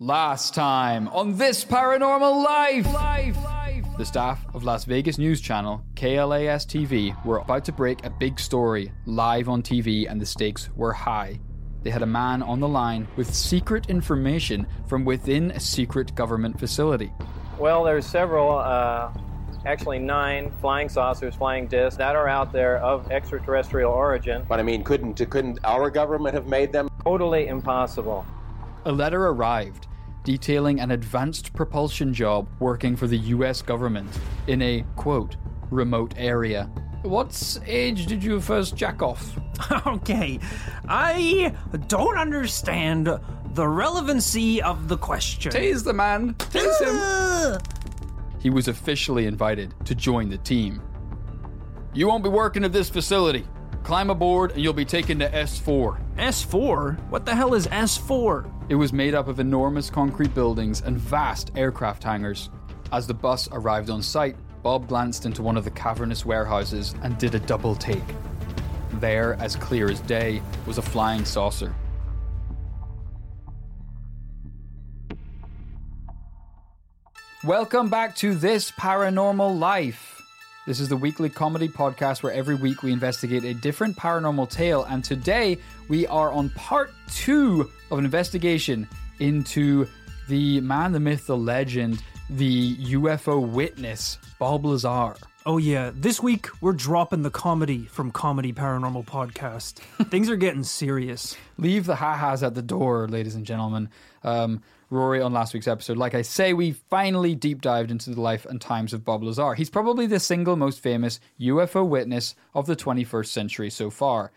Last time on this paranormal life, life, life. The staff of Las Vegas News Channel, KLAS TV, were about to break a big story live on TV, and the stakes were high. They had a man on the line with secret information from within a secret government facility. Well, there's several, uh, actually nine flying saucers, flying discs that are out there of extraterrestrial origin. But I mean, couldn't couldn't our government have made them? Totally impossible. A letter arrived detailing an advanced propulsion job working for the US government in a, quote, remote area. What age did you first jack off? Okay, I don't understand the relevancy of the question. Tase the man! Tase him! He was officially invited to join the team. You won't be working at this facility. Climb aboard and you'll be taken to S4. S4? What the hell is S4? It was made up of enormous concrete buildings and vast aircraft hangars. As the bus arrived on site, Bob glanced into one of the cavernous warehouses and did a double take. There, as clear as day, was a flying saucer. Welcome back to This Paranormal Life. This is the weekly comedy podcast where every week we investigate a different paranormal tale, and today we are on part two of an investigation into the man, the myth, the legend, the UFO witness, Bob Lazar. Oh, yeah, this week we're dropping the comedy from Comedy Paranormal Podcast. Things are getting serious. Leave the ha-has at the door, ladies and gentlemen. Um, Rory on last week's episode, like I say, we finally deep dived into the life and times of Bob Lazar. He's probably the single most famous UFO witness of the 21st century so far.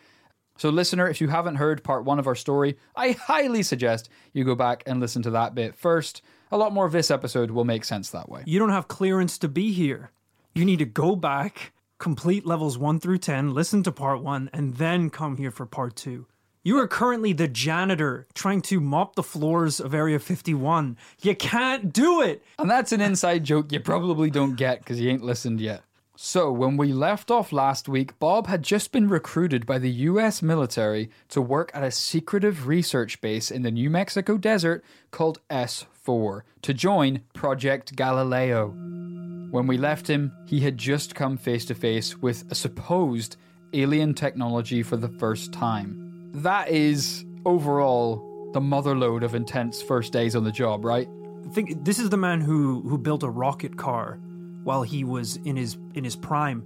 So, listener, if you haven't heard part one of our story, I highly suggest you go back and listen to that bit first. A lot more of this episode will make sense that way. You don't have clearance to be here. You need to go back, complete levels 1 through 10, listen to part 1, and then come here for part 2. You are currently the janitor trying to mop the floors of Area 51. You can't do it! And that's an inside joke you probably don't get because you ain't listened yet. So, when we left off last week, Bob had just been recruited by the US military to work at a secretive research base in the New Mexico desert called S4 to join Project Galileo. When we left him, he had just come face to face with a supposed alien technology for the first time. That is, overall, the motherload of intense first days on the job, right? Think this is the man who who built a rocket car while he was in his in his prime.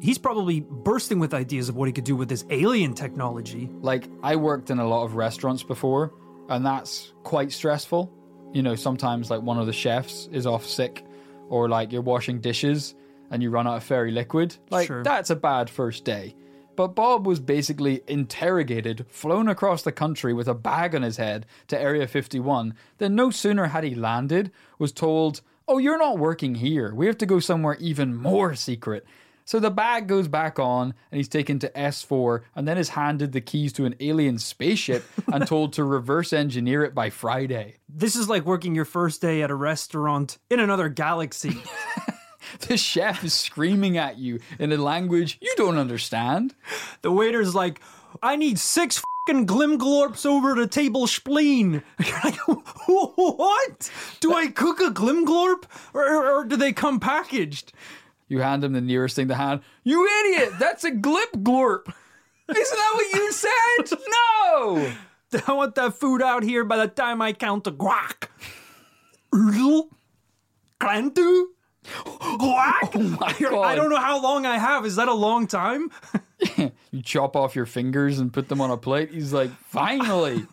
He's probably bursting with ideas of what he could do with this alien technology. Like, I worked in a lot of restaurants before, and that's quite stressful. You know, sometimes, like, one of the chefs is off sick, or like you're washing dishes and you run out of fairy liquid. Like, Sure. that's a bad first day. But Bob was basically interrogated, flown across the country with a bag on his head to Area 51. Then, no sooner had he landed, was told, Oh, you're not working here. We have to go somewhere even more secret. So the bag goes back on, and he's taken to S4, and then is handed the keys to an alien spaceship and told to reverse engineer it by Friday. This is like working your first day at a restaurant in another galaxy. The chef is screaming at you in a language you don't understand. the waiter's like, I need six fucking glimglorps over the table spleen. What? Do I cook a glimglorp? Or, or, or do they come packaged? You hand him the nearest thing to hand. You idiot! That's a glip glorp! Isn't that what you said? No! I want that food out here by the time I count to guac. Oodle? Clantu? Guac? Oh I don't know how long I have. Is that a long time? You chop off your fingers and put them on a plate. He's like, finally.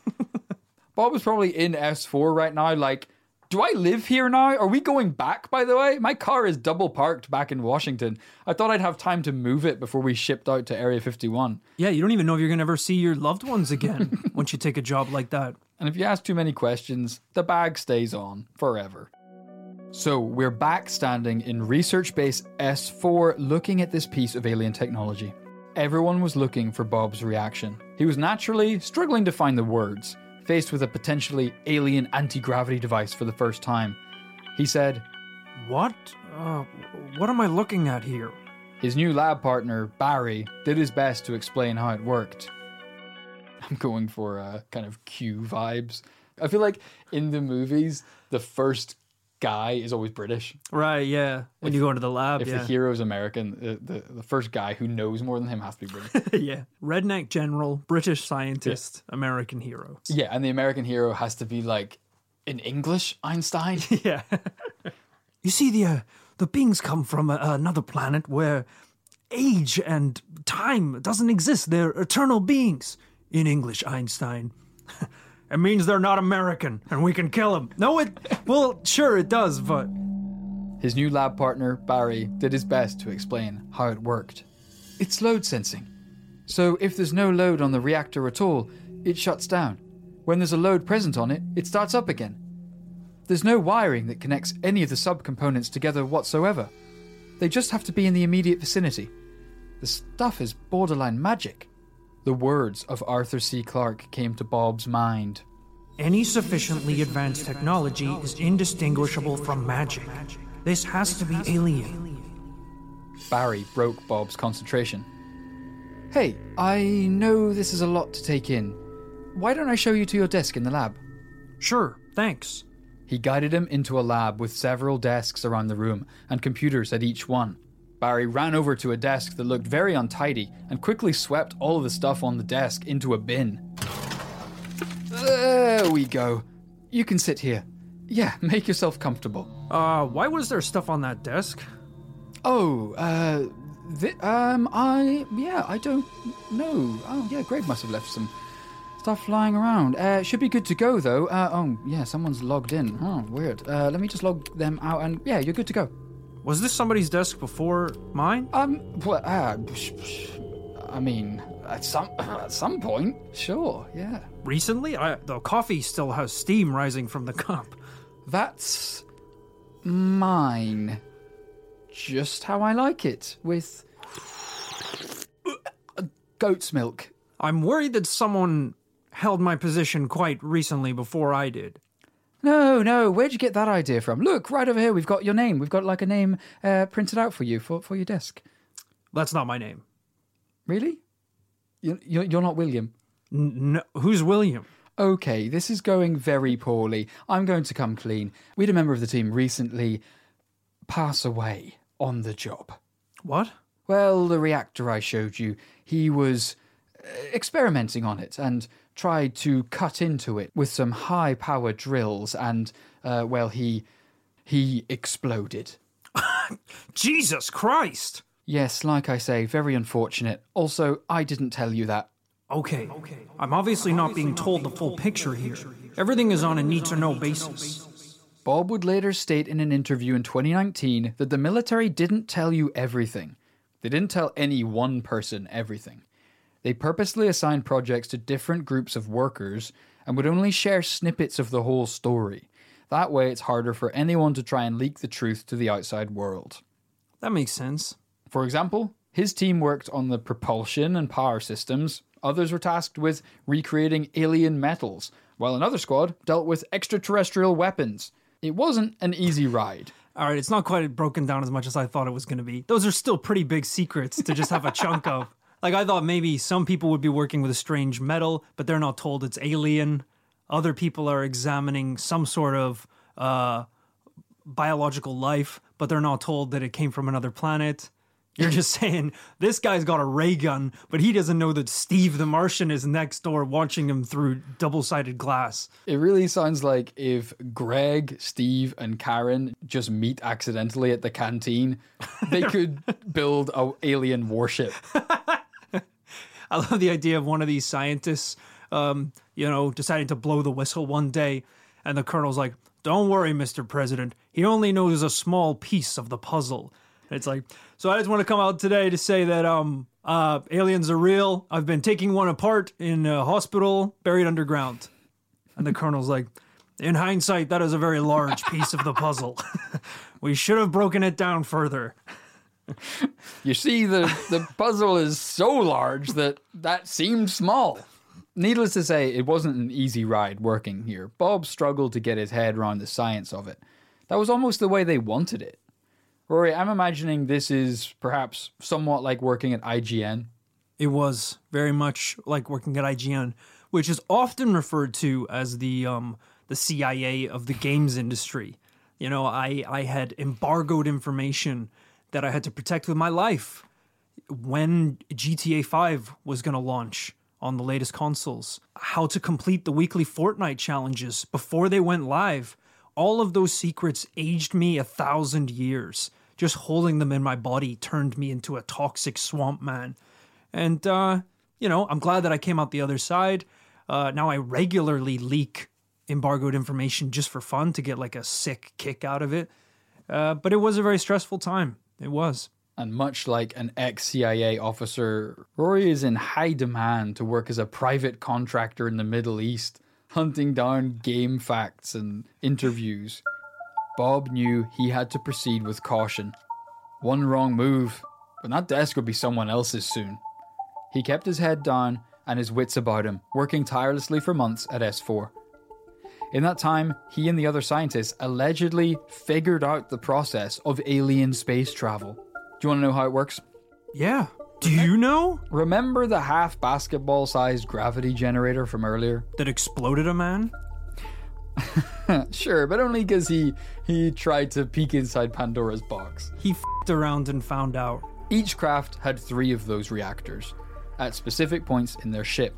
Bob is probably in S4 right now, like, do I live here now? Are we going back, by the way? My car is double parked back in Washington. I thought I'd have time to move it before we shipped out to Area 51. Yeah, you don't even know if you're going to ever see your loved ones again once you take a job like that. And if you ask too many questions, the bag stays on forever. So we're back standing in research base S4 looking at this piece of alien technology. Everyone was looking for Bob's reaction. He was naturally struggling to find the words, faced with a potentially alien anti gravity device for the first time. He said, What? Uh, what am I looking at here? His new lab partner, Barry, did his best to explain how it worked. I'm going for uh, kind of Q vibes. I feel like in the movies, the first guy is always British. Right, yeah. When you go into the lab, If yeah. the hero's American, the, the, the first guy who knows more than him has to be British. yeah. Redneck general, British scientist, American hero. yeah, and the American hero has to be like in English Einstein. yeah. you see, the uh, the beings come from uh, another planet where age and time doesn't exist. They're eternal beings. In English, Einstein. it means they're not American, and we can kill them. No, it. Well, sure, it does, but His new lab partner, Barry, did his best to explain how it worked. It's load sensing. So if there's no load on the reactor at all, it shuts down. When there's a load present on it, it starts up again. There's no wiring that connects any of the subcomponents together whatsoever. They just have to be in the immediate vicinity. The stuff is borderline magic. The words of Arthur C. Clarke came to Bob's mind. Any sufficiently advanced technology is indistinguishable from magic. This has to be alien. Barry broke Bob's concentration. Hey, I know this is a lot to take in. Why don't I show you to your desk in the lab? Sure, thanks. He guided him into a lab with several desks around the room and computers at each one. Barry ran over to a desk that looked very untidy and quickly swept all of the stuff on the desk into a bin. There we go. You can sit here. Yeah, make yourself comfortable. Uh, why was there stuff on that desk? Oh, uh, thi- um, I, yeah, I don't know. Oh, yeah, Greg must have left some stuff lying around. Uh, should be good to go, though. Uh, oh, yeah, someone's logged in. Oh, weird. Uh, let me just log them out and, yeah, you're good to go. Was this somebody's desk before mine? Um, well, uh, I mean, at some, at some point, sure, yeah. Recently? I, the coffee still has steam rising from the cup. That's mine. Just how I like it, with goat's milk. I'm worried that someone held my position quite recently before I did. No, no. Where'd you get that idea from? Look, right over here. We've got your name. We've got like a name uh, printed out for you for, for your desk. That's not my name. Really? You- You're, you're not William. No, who's William? Okay, this is going very poorly. I'm going to come clean. We had a member of the team recently pass away on the job. What? Well, the reactor I showed you, he was uh, experimenting on it and tried to cut into it with some high power drills, and, uh, well, he. he exploded. Jesus Christ! Yes, like I say, very unfortunate. Also, I didn't tell you that. Okay, Okay. I'm obviously not being told the full picture here. Everything is on a need to know basis. Bob would later state in an interview in 2019 that the military didn't tell you everything. They didn't tell any one person everything. They purposely assigned projects to different groups of workers and would only share snippets of the whole story. That way, it's harder for anyone to try and leak the truth to the outside world. That makes sense. For example, his team worked on the propulsion and power systems, others were tasked with recreating alien metals, while another squad dealt with extraterrestrial weapons. It wasn't an easy ride. All right, it's not quite broken down as much as I thought it was going to be. Those are still pretty big secrets to just have a chunk of. Like, I thought maybe some people would be working with a strange metal, but they're not told it's alien. Other people are examining some sort of uh, biological life, but they're not told that it came from another planet. You're just saying, this guy's got a ray gun, but he doesn't know that Steve the Martian is next door watching him through double sided glass. It really sounds like if Greg, Steve, and Karen just meet accidentally at the canteen, they could build a alien warship. I love the idea of one of these scientists, um, you know, deciding to blow the whistle one day, and the colonel's like, "Don't worry, Mr. President. He only knows a small piece of the puzzle." And it's like, so I just want to come out today to say that um, uh, aliens are real. I've been taking one apart in a hospital buried underground, and the colonel's like. In hindsight, that is a very large piece of the puzzle. we should have broken it down further. You see, the, the puzzle is so large that that seemed small. Needless to say, it wasn't an easy ride working here. Bob struggled to get his head around the science of it. That was almost the way they wanted it. Rory, I'm imagining this is perhaps somewhat like working at IGN. It was very much like working at IGN, which is often referred to as the um, the CIA of the games industry. You know, I, I had embargoed information that I had to protect with my life when GTA 5 was going to launch on the latest consoles, how to complete the weekly Fortnite challenges before they went live. All of those secrets aged me a thousand years. Just holding them in my body turned me into a toxic swamp man. And, uh, you know, I'm glad that I came out the other side. Uh, now I regularly leak embargoed information just for fun to get like a sick kick out of it. Uh, but it was a very stressful time. It was. And much like an ex CIA officer, Rory is in high demand to work as a private contractor in the Middle East, hunting down game facts and interviews. Bob knew he had to proceed with caution. One wrong move, and that desk would be someone else's soon. He kept his head down and his wits about him, working tirelessly for months at S4. In that time, he and the other scientists allegedly figured out the process of alien space travel. Do you want to know how it works? Yeah. Do you know Remember the half basketball sized gravity generator from earlier? that exploded a man? Sure, but only because he he tried to peek inside Pandora's box. He f***ed around and found out. Each craft had three of those reactors at specific points in their ship.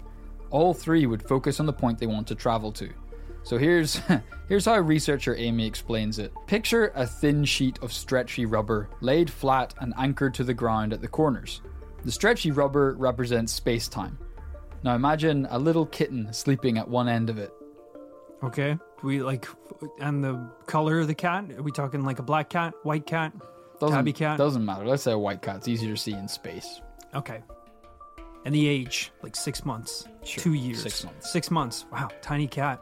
All three would focus on the point they want to travel to. So here's here's how researcher Amy explains it. Picture a thin sheet of stretchy rubber laid flat and anchored to the ground at the corners. The stretchy rubber represents space-time. Now imagine a little kitten sleeping at one end of it. Okay. We like, and the color of the cat? Are we talking like a black cat, white cat, Doesn't, tabby cat? Doesn't matter. Let's say a white cat. It's easier to see in space. Okay. And the age, like six months, Sure, two years, six months. Six months. Wow, tiny cat,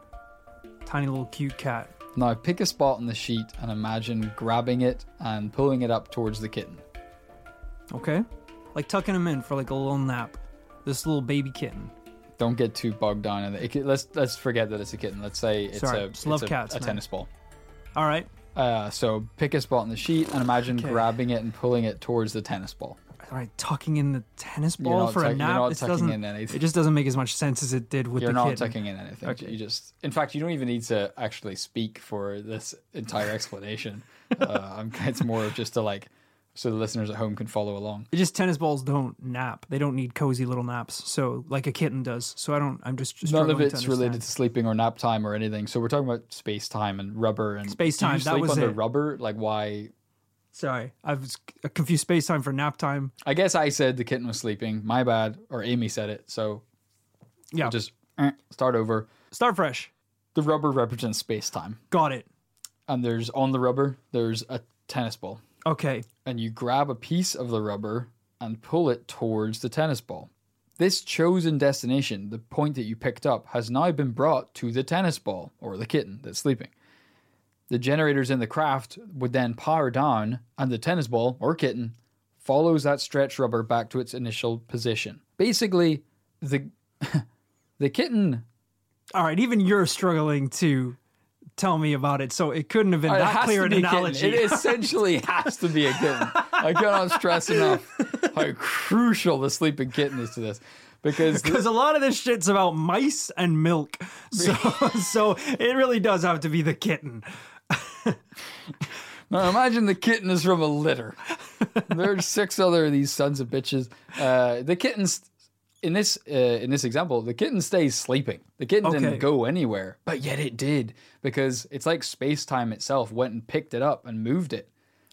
tiny little cute cat. Now pick a spot on the sheet and imagine grabbing it and pulling it up towards the kitten. Okay. Like tucking him in for like a little nap. This little baby kitten. Don't get too bogged down in it. could- Let's let's forget that it's a kitten. Let's say it's Sorry, a, just love a, cats, a tennis ball. All right. Uh, so pick a spot on the sheet and imagine Okay. grabbing it and pulling it towards the tennis ball. All right. Tucking in the tennis ball for tuck- a nap. not it tucking doesn't. in anything. It just doesn't make as much sense as it did with the. You're the not kitten. tucking in anything. Okay. You just, in fact, you don't even need to actually speak for this entire explanation. uh, I'm, it's more of just to like, so the listeners at home can follow along. It just tennis balls don't nap. They don't need cozy little naps. So like a kitten does. So I don't. I'm just None of to it's related to sleeping or nap time or anything. So we're talking about space time and rubber and Space time, that sleep was under it. rubber. Like why? Sorry, I was confused space time for nap time. I guess I said the kitten was sleeping. My bad. Or Amy said it. So Yeah, just eh, start over. start fresh. The rubber represents space time, Got it. and there's on the rubber there's a tennis ball, Okay. and you grab a piece of the rubber and pull it towards the tennis ball. This chosen destination, the point that you picked up, has now been brought to the tennis ball or the kitten that's sleeping. The generators in the craft would then power down, and the tennis ball or kitten follows that stretch rubber back to its initial position. Basically, the the kitten All right. Even you're struggling to tell me about it, so it couldn't have been that clear an analogy. It essentially has to be a kitten. I cannot stress enough how crucial the sleeping kitten is to this. Because Because a lot of this shit's about mice and milk, so so it really does have to be the kitten. now imagine the kitten is from a litter. There's six other of these sons of bitches. Uh, the kittens in this uh, in this example, the kitten stays sleeping. The kitten Okay. didn't go anywhere, but yet it did because it's like space time itself went and picked it up and moved it.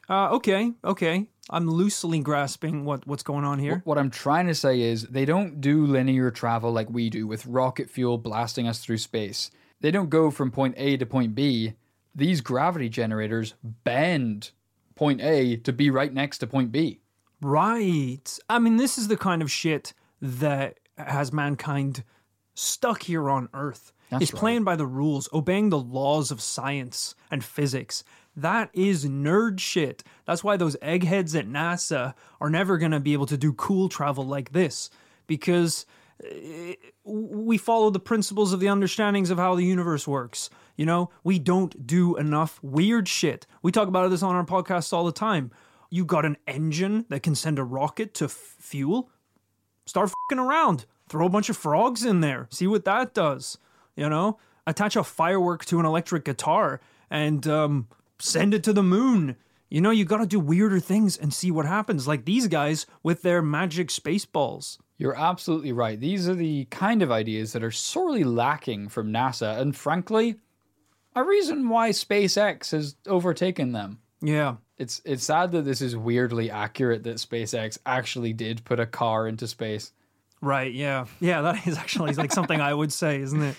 Uh, okay, okay. I'm loosely grasping what what's going on here. What I'm trying to say is they don't do linear travel like we do with rocket fuel blasting us through space. They don't go from point A to point B. These gravity generators bend point A to be right next to point B. Right. I mean, this is the kind of shit that has mankind stuck here on Earth. That's is playing by the rules, obeying the laws of science and physics. That is nerd shit. That's why those eggheads at NASA are never going to be able to do cool travel like this because eh, we follow the principles of the understandings of how the universe works. You know, we don't do enough weird shit. We talk about this on our podcast all the time. You got an engine that can send a rocket to f- fuel? Start fucking around. throw a bunch of frogs in there, see what that does. You know, attach a firework to an electric guitar and um, send it to the moon. You know, you got to do weirder things and see what happens, like these guys with their magic space balls. You're absolutely right. These are the kind of ideas that are sorely lacking from NASA, and frankly, a reason why SpaceX has overtaken them. Yeah. It's it's sad that this is weirdly accurate that SpaceX actually did put a car into space. Right. Yeah. Yeah. That is actually like something I would say, isn't it?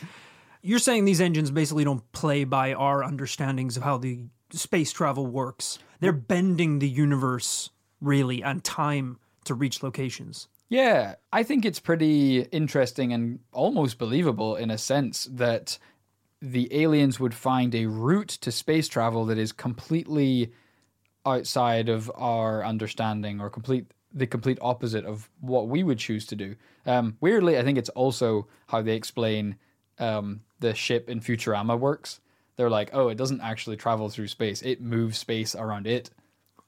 You're saying these engines basically don't play by our understandings of how the space travel works. They're bending the universe really and time to reach locations. Yeah, I think it's pretty interesting and almost believable in a sense that the aliens would find a route to space travel that is completely outside of our understanding or complete the complete opposite of what we would choose to do. Um, weirdly, I think it's also how they explain um, the ship in Futurama works. They're like, oh, it doesn't actually travel through space; it moves space around it.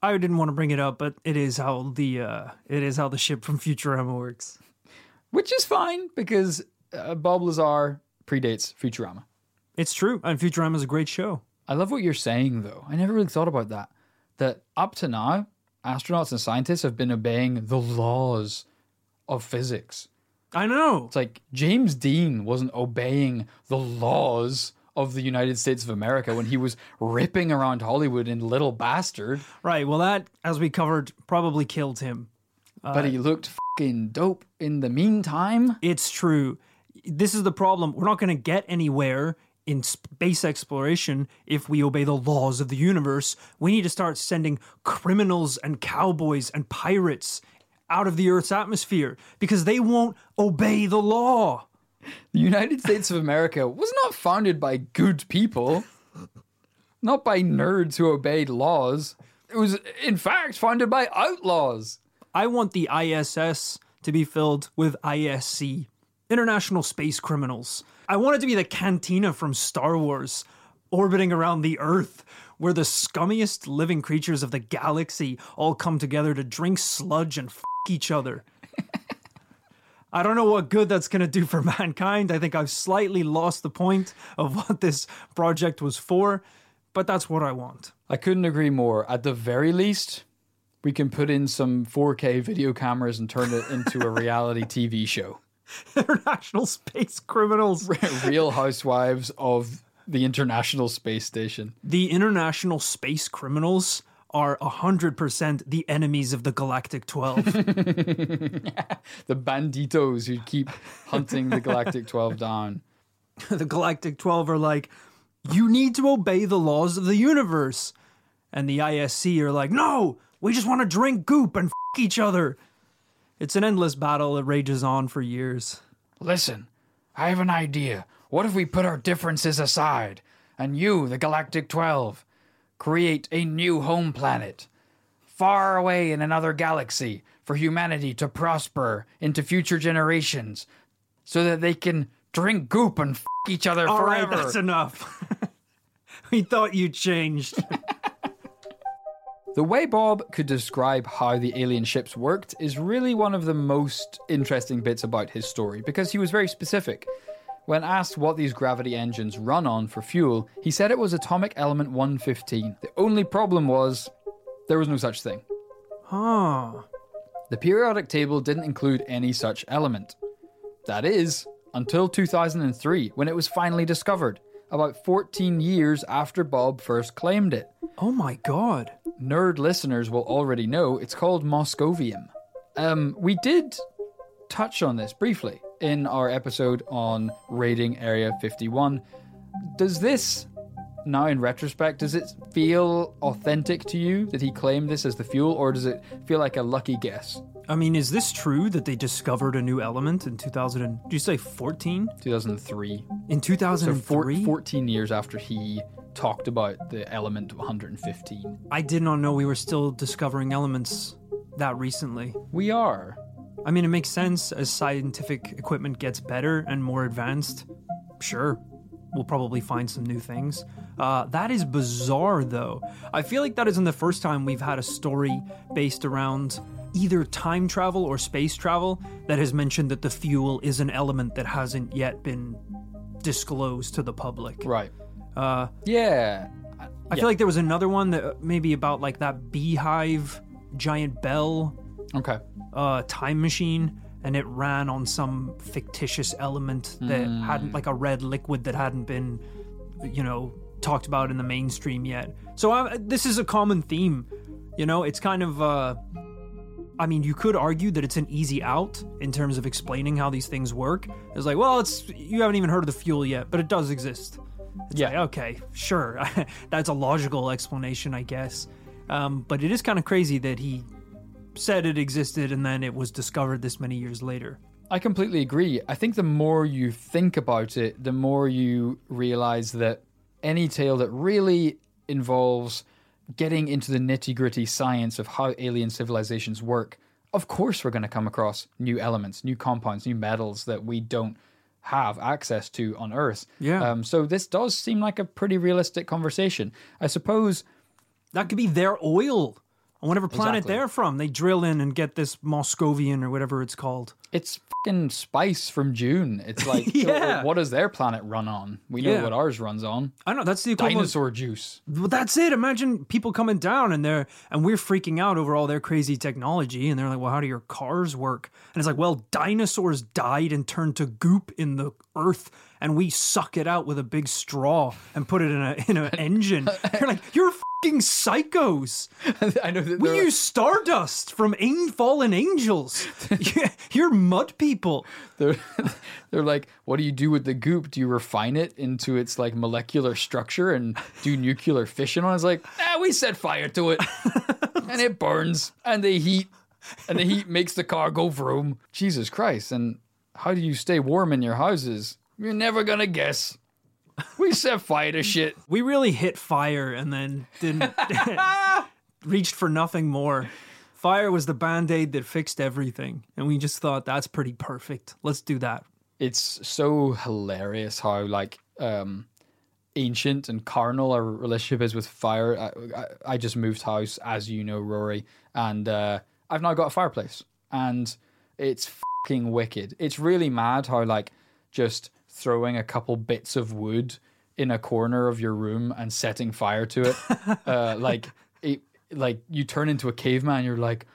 I didn't want to bring it up, but it is how the uh, it is how the ship from Futurama works. which is fine because uh, Bob Lazar predates Futurama. It's true, and Futurama is a great show. I love what you're saying, though. I never really thought about that. That up to now, astronauts and scientists have been obeying the laws of physics. I know. It's like James Dean wasn't obeying the laws of the United States of America when he was ripping around Hollywood in Little Bastard, Right. Well, that, as we covered, probably killed him. but he uh, looked fucking dope in the meantime. It's true. This is the problem. We're not going to get anywhere in space exploration if we obey the laws of the universe. We need to start sending criminals and cowboys and pirates out of the Earth's atmosphere because they won't obey the law. The United States of America was not founded by good people, not by nerds who obeyed laws. It was, in fact, founded by outlaws. I want the ISS to be filled with ISC, International Space Criminals. I want it to be the cantina from Star Wars, orbiting around the Earth, where the scummiest living creatures of the galaxy all come together to drink sludge and f each other. I don't know what good that's going to do for mankind. I think I've slightly lost the point of what this project was for, but that's what I want. I couldn't agree more. At the very least, we can put in some 4K video cameras and turn it into a reality TV show. International Space Criminals. Real Housewives of the International Space Station. the international space criminals are 100% the enemies of the Galactic 12. The banditos who keep hunting the Galactic 12 down. the Galactic 12 are like, you need to obey the laws of the universe. And the ISC are like, no, we just want to drink goop and f each other. It's an endless battle that rages on for years. Listen, I have an idea. What if we put our differences aside and you, the Galactic 12, create a new home planet far away in another galaxy for humanity to prosper into future generations so that they can drink goop and f each other All right, forever? that's enough. we thought you changed. The way Bob could describe how the alien ships worked is really one of the most interesting bits about his story because he was very specific. When asked what these gravity engines run on for fuel, he said it was atomic element 115. The only problem was there was no such thing. huh. The periodic table didn't include any such element. That is, until 2003, when it was finally discovered, about 14 years after Bob first claimed it Oh my god. Nerd listeners will already know it's called Moscovium. Um, we did touch on this briefly in our episode on raiding Area 51. Does this, now in retrospect, does it feel authentic to you that he claimed this as the fuel, or does it feel like a lucky guess? I mean, is this true that they discovered a new element in 2000? And, did you say 14? 2003. In 2003? So four, 14 years after he talked about the element 115. I did not know we were still discovering elements that recently. We are. I mean, it makes sense as scientific equipment gets better and more advanced. Sure, we'll probably find some new things. Uh, that is bizarre, though. I feel like that isn't the first time we've had a story based around either time travel or space travel that has mentioned that the fuel is an element that hasn't yet been disclosed to the public. Right. Uh, Yeah. I feel like there was another one that uh, maybe about like that beehive giant bell Okay. uh, time machine and it ran on some fictitious element that hadn't like a red liquid that hadn't been you know talked about in the mainstream yet. So I, this is a common theme you know? It's kind of uh i mean you could argue that it's an easy out in terms of explaining how these things work. It's like well it's you haven't even heard of the fuel yet but it does exist it's Yeah. like, okay sure that's a logical explanation i guess um, but it is kind of crazy that he said it existed and then it was discovered this many years later. I completely agree. I think the more you think about it, the more you realize that any tale that really involves getting into the nitty gritty science of how alien civilizations work, of course, we're going to come across new elements, new compounds, new metals that we don't have access to on Earth. Yeah. Um, so this does seem like a pretty realistic conversation. I suppose That could be their oil on whatever planet Exactly. they're from. They drill in and get this Moscovian or whatever it's called. it's fucking spice from Dune. It's like, Yeah. what does their planet run on? We know Yeah. what ours runs on. I know. That's the equivalent. Dinosaur juice. Well, that's it. Imagine people coming down and they're and we're freaking out over all their crazy technology, and they're like, "Well, how do your cars work?" And it's like, "Well, dinosaurs died and turned to goop in the earth, and we suck it out with a big straw and put it in a in an engine." You're like, "You're fucking psychos." I know that We use stardust from fallen angels. You're mud people. They're, they're like, what do you do with the goop? Do you refine it into its like molecular structure and do nuclear fission on it? It's like, ah, we set fire to it and it burns and the heat and the heat makes the car go vroom. Jesus Christ. And how do you stay warm in your houses? You're never going to guess. We set fire to shit. We really hit fire and then didn't reached for nothing more. Fire was the band aid that fixed everything, and we just thought that's pretty perfect. Let's do that. It's so hilarious how like um ancient and carnal our relationship is with fire. I, I, I just moved house, as you know, Rory, and uh, I've now got a fireplace, and it's fucking wicked. It's really mad how like just throwing a couple bits of wood in a corner of your room and setting fire to it, uh, like it, like you turn into a caveman. You're like,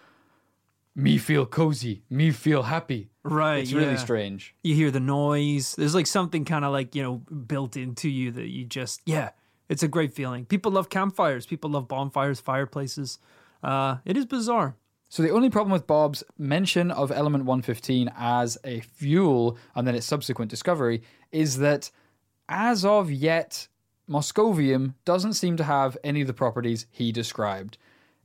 me feel cozy, me feel happy. Right. It's really yeah. strange. You hear the noise. There's like something kind of like, you know, built into you that you just, yeah, it's a great feeling. People love campfires. People love bonfires, fireplaces. Uh, it is bizarre. So the only problem with Bob's mention of element 115 as a fuel and then its subsequent discovery is that as of yet, Moscovium doesn't seem to have any of the properties he described.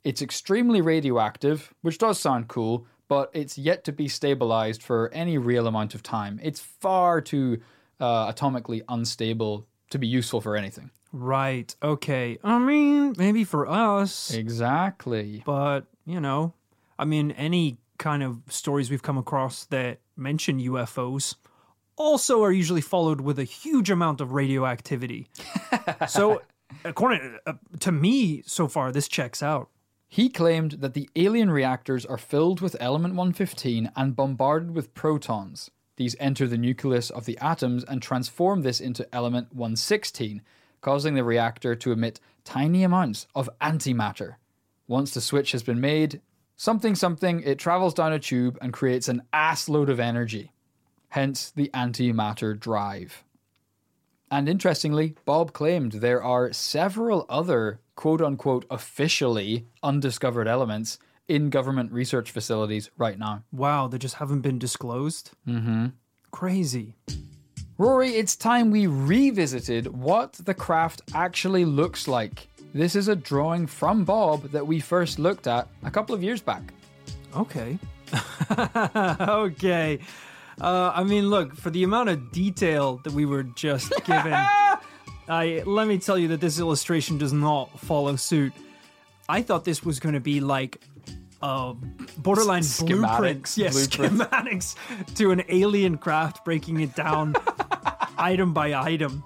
It's extremely radioactive, which does sound cool, but it's yet to be stabilized for any real amount of time. It's far too uh, atomically unstable to be useful for anything. Right. Okay. I mean, maybe for us, Exactly. but you know, I mean, any kind of stories we've come across that mention UFOs also are usually followed with a huge amount of radioactivity. so, according uh, to me, so far this checks out. He claimed that the alien reactors are filled with element 115 and bombarded with protons. These enter the nucleus of the atoms and transform this into element 116, causing the reactor to emit tiny amounts of antimatter. Once the switch has been made, something something, it travels down a tube and creates an ass load of energy. Hence the antimatter drive. And interestingly, Bob claimed there are several other quote unquote officially undiscovered elements in government research facilities right now. Wow, they just haven't been disclosed. Mm-hmm. Crazy. Rory, it's time we revisited what the craft actually looks like. This is a drawing from Bob that we first looked at a couple of years back. Okay. okay. Uh, I mean, look, for the amount of detail that we were just given, I let me tell you that this illustration does not follow suit. I thought this was going to be like uh, borderline S- blueprints, yes, blueprints. schematics to an alien craft, breaking it down item by item.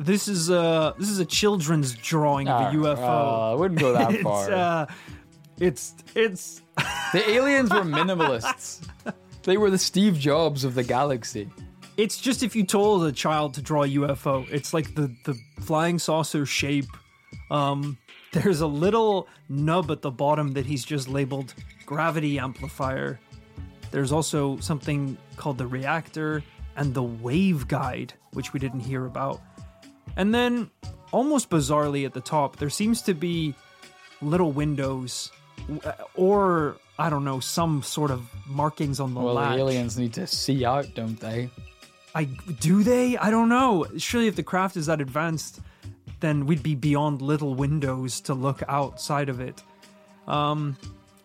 This is a this is a children's drawing of a UFO. Uh, I wouldn't go that it's far. uh, It's it's The aliens were minimalists. They were the Steve Jobs of the galaxy. it's just if you told a child to draw a UFO, it's like the the flying saucer shape. Um, there's a little nub at the bottom that he's just labeled gravity amplifier. There's also something called the reactor and the wave guide, which we didn't hear about. And then, almost bizarrely at the top, there seems to be little windows, or I don't know, some sort of markings on the Well, latch. the aliens need to see out, don't they? I do they? I don't know. Surely, if the craft is that advanced, then we'd be beyond little windows to look outside of it. Um,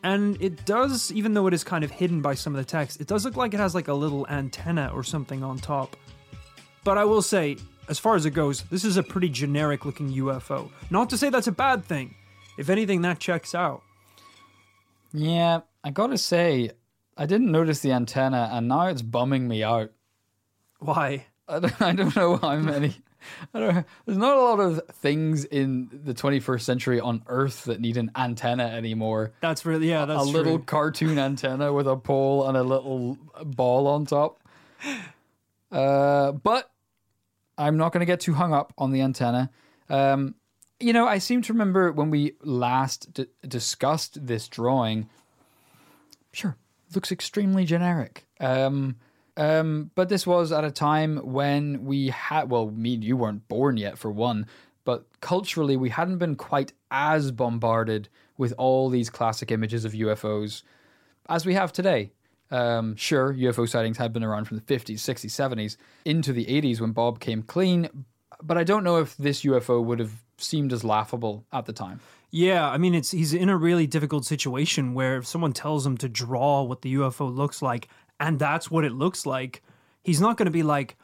and it does, even though it is kind of hidden by some of the text, it does look like it has like a little antenna or something on top. But I will say, as far as it goes, this is a pretty generic looking UFO. Not to say that's a bad thing. If anything, that checks out. Yeah, I gotta say, I didn't notice the antenna, and now it's bumming me out. Why? I don't, I don't know how many. I don't. There's not a lot of things in the 21st century on Earth that need an antenna anymore. That's really yeah. That's true. a little cartoon antenna with a pole and a little ball on top. Uh, but I'm not going to get too hung up on the antenna. Um, you know, I seem to remember when we last d- discussed this drawing. Sure, looks extremely generic. Um, um, but this was at a time when we had, well, me and you weren't born yet, for one, but culturally, we hadn't been quite as bombarded with all these classic images of UFOs as we have today. Um, sure, UFO sightings had been around from the 50s, 60s, 70s into the 80s when Bob came clean, but I don't know if this UFO would have seemed as laughable at the time. Yeah, I mean, it's he's in a really difficult situation where if someone tells him to draw what the UFO looks like, and that's what it looks like, he's not going to be like,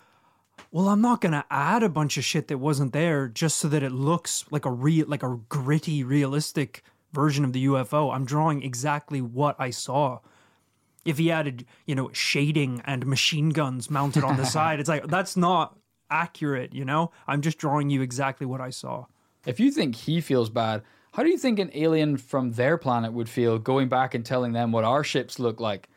"Well, I'm not going to add a bunch of shit that wasn't there just so that it looks like a real, like a gritty, realistic version of the UFO. I'm drawing exactly what I saw." If he added, you know, shading and machine guns mounted on the side, it's like that's not accurate. You know, I'm just drawing you exactly what I saw. If you think he feels bad, how do you think an alien from their planet would feel going back and telling them what our ships look like?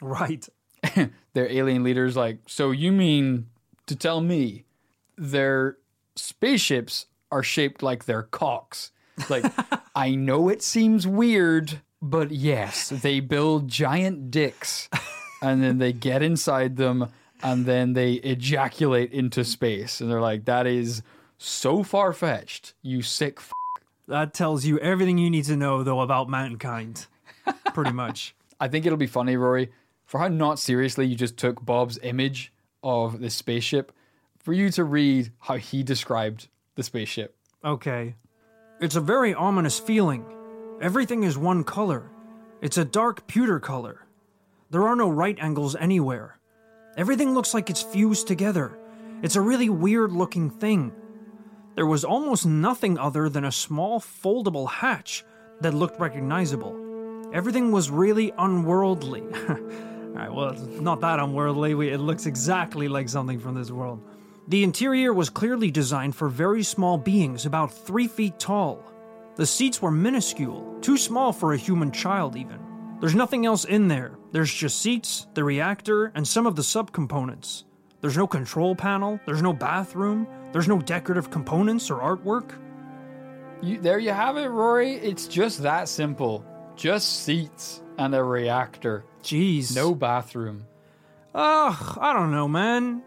Right. Their alien leaders like, so you mean to tell me their spaceships are shaped like their cocks? Like, I know it seems weird, but yes, they build giant dicks and then they get inside them and then they ejaculate into space. And they're like, that is so far fetched, you sick f- That tells you everything you need to know, though, about mankind. Pretty much. I think it'll be funny, Rory, for how not seriously you just took Bob's image of this spaceship, for you to read how he described the spaceship. Okay. It's a very ominous feeling. Everything is one color. It's a dark pewter color. There are no right angles anywhere. Everything looks like it's fused together. It's a really weird looking thing. There was almost nothing other than a small foldable hatch that looked recognizable. Everything was really unworldly. Alright, well, it's not that unworldly. We- It looks exactly like something from this world. The interior was clearly designed for very small beings, about three feet tall. The seats were minuscule, too small for a human child, even. There's nothing else in there. There's just seats, the reactor, and some of the subcomponents. There's no control panel, there's no bathroom, there's no decorative components or artwork. You, there you have it, Rory. It's just that simple. Just seats and a reactor. Jeez. No bathroom. Ugh, I don't know, man.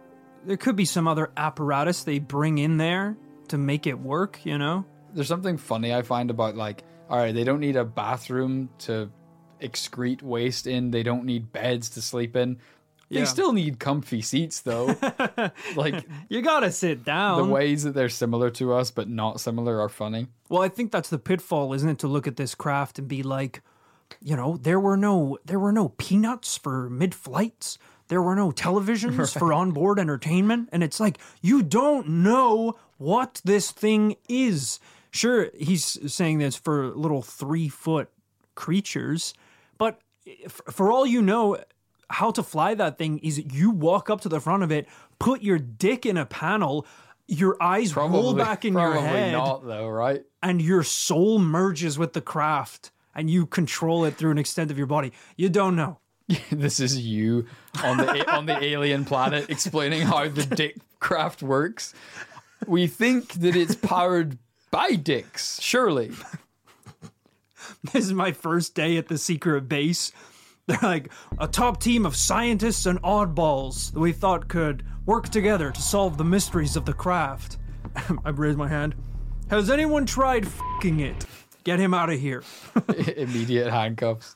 There could be some other apparatus they bring in there to make it work, you know? There's something funny I find about like, all right, they don't need a bathroom to excrete waste in. They don't need beds to sleep in. They Yeah. still need comfy seats though. like You gotta sit down. the ways that they're similar to us but not similar are funny. Well, I think that's the pitfall, isn't it, to look at this craft and be like, you know, there were no there were no peanuts for mid flights. There were no televisions for onboard entertainment. And it's like, you don't know what this thing is. Sure, he's saying this for little three foot creatures, but for all you know, how to fly that thing is you walk up to the front of it, put your dick in a panel, your eyes roll back in your head not though, right? and your soul merges with the craft and you control it through an extent of your body. You don't know. this is you on the on the alien planet explaining how the dick craft works. We think that it's powered by dicks, surely. This is my first day at the secret base. They're like a top team of scientists and oddballs that we thought could work together to solve the mysteries of the craft. I raised my hand. Has anyone tried fucking it? Get him out of here. Immediate handcuffs.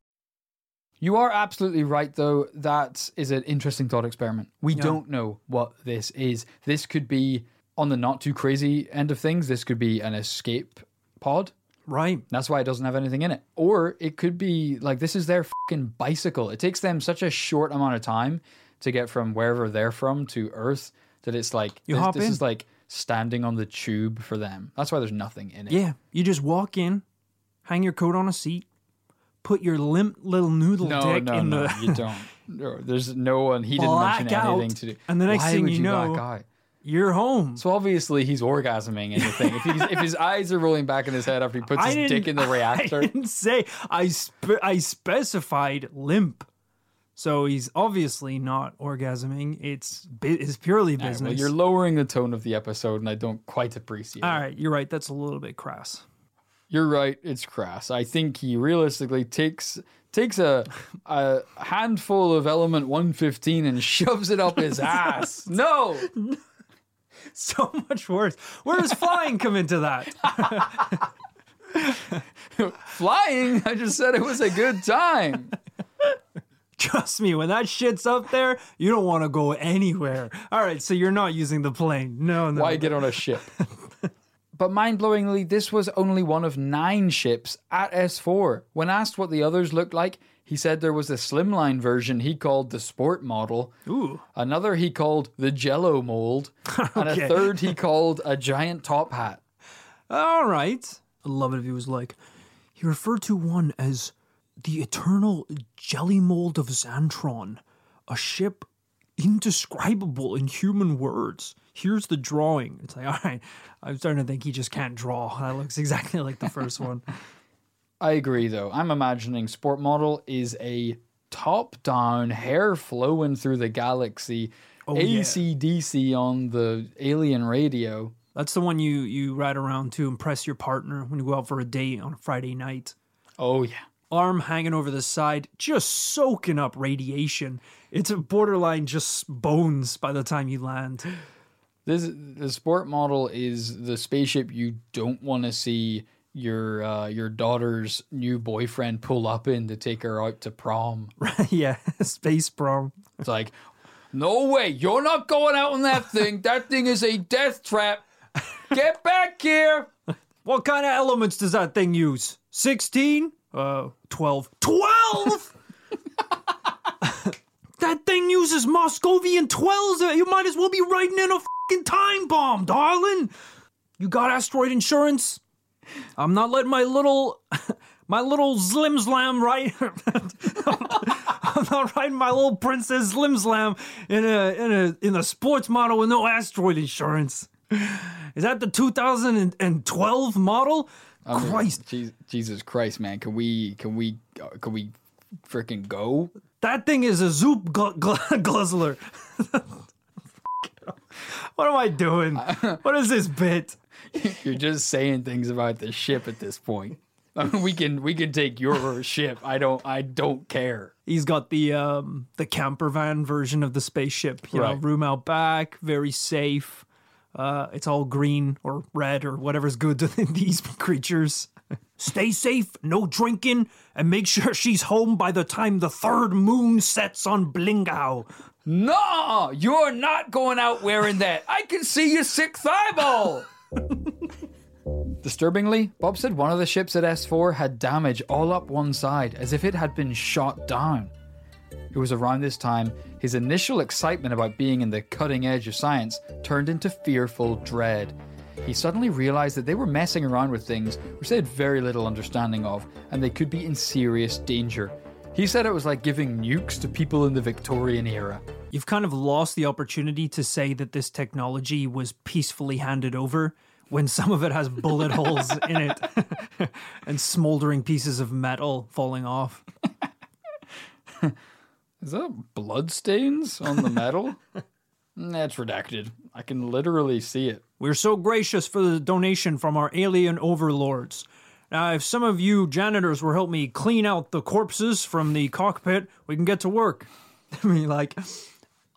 You are absolutely right, though. That is an interesting thought experiment. We don't know what this is. This could be on the not too crazy end of things. This could be an escape pod. Right. That's why it doesn't have anything in it. Or it could be like this is their fucking bicycle. It takes them such a short amount of time to get from wherever they're from to Earth that it's like You this, hop this in. is like standing on the tube for them. That's why there's nothing in it. Yeah, you just walk in, hang your coat on a seat, put your limp little noodle No, dick no, in no, the you don't. No, there's no one. He didn't mention out, anything to do. and the next Why thing would you know- you're home. So obviously he's orgasming and the thing. If, he's, if his eyes are rolling back in his head after he puts his dick in the reactor, I didn't say I spe- I specified limp. So he's obviously not orgasming. It's it's purely All right, business. well, you're lowering the tone of the episode, and I don't quite appreciate All it. right, you're right. That's a little bit crass. You're right. It's crass. I think he realistically takes takes a a handful of element 115 and shoves it up his ass. No, So much worse. Where does flying come into that? flying. I just said it was a good time. Trust me, when that shit's up there, you don't want to go anywhere. All right, so you're not using the plane. No, no. Why get on a ship? But mind blowingly, this was only one of nine ships at S4. When asked what the others looked like, he said there was a slimline version he called the sport model, Ooh. another he called the jello mold, and a third he called a giant top hat. All right. I love it if he was like, he referred to one as the eternal jelly mold of Xantron, a ship indescribable in human words. Here's the drawing. It's like, all right, I'm starting to think he just can't draw. That looks exactly like the first one. I agree, though. I'm imagining sport model is a top down, hair flowing through the galaxy, Oh, yeah. ACDC on the alien radio. That's the one you you ride around to impress your partner when you go out for a date on a Friday night. Oh, yeah. Arm hanging over the side, just soaking up radiation. It's a borderline just bones by the time you land. This the sport model is the spaceship you don't want to see your uh, your daughter's new boyfriend pull up in to take her out to prom. yeah, space prom. It's like, no way, you're not going out on that thing. That thing is a death trap. Get back here. What kind of elements does that thing use? 16? Uh, 12. 12? that thing uses Moscovian 12s. You might as well be riding in a fucking time bomb, darling. You got asteroid insurance? I'm not letting my little my little Slim Slam right. I'm not riding my little Princess Slim Slam in a in a in a sports model with no asteroid insurance. Is that the 2012 model? Christ, Je- Jesus Christ, man! Can we? Can we? uh, Can we? Freaking go! that thing is a Zoop gl- gl- Guzzler. what am I doing? What is this bit? You're just saying things about the ship at this point. I mean, we can we can take your ship. I don't I don't care. He's got the um the camper van version of the spaceship. You know, Right. room out back, very safe. Uh, it's all green or red or whatever's good to these creatures. Stay safe, no drinking, and make sure she's home by the time the third moon sets on Blingau. No, you're not going out wearing that. I can see your sixth eyeball. Disturbingly, Bob said one of the ships at S4 had damage all up one side, as if it had been shot down. It was around this time his initial excitement about being in the cutting edge of science turned into fearful dread. He suddenly realized that they were messing around with things which they had very little understanding of, and they could be in serious danger. He said it was like giving nukes to people in the Victorian era. You've kind of lost the opportunity to say that this technology was peacefully handed over when some of it has bullet holes in it and smoldering pieces of metal falling off. Is that bloodstains on the metal? That's redacted. I can literally see it. We're so gracious for the donation from our alien overlords. Now, if some of you janitors will help me clean out the corpses from the cockpit, we can get to work. I mean, like,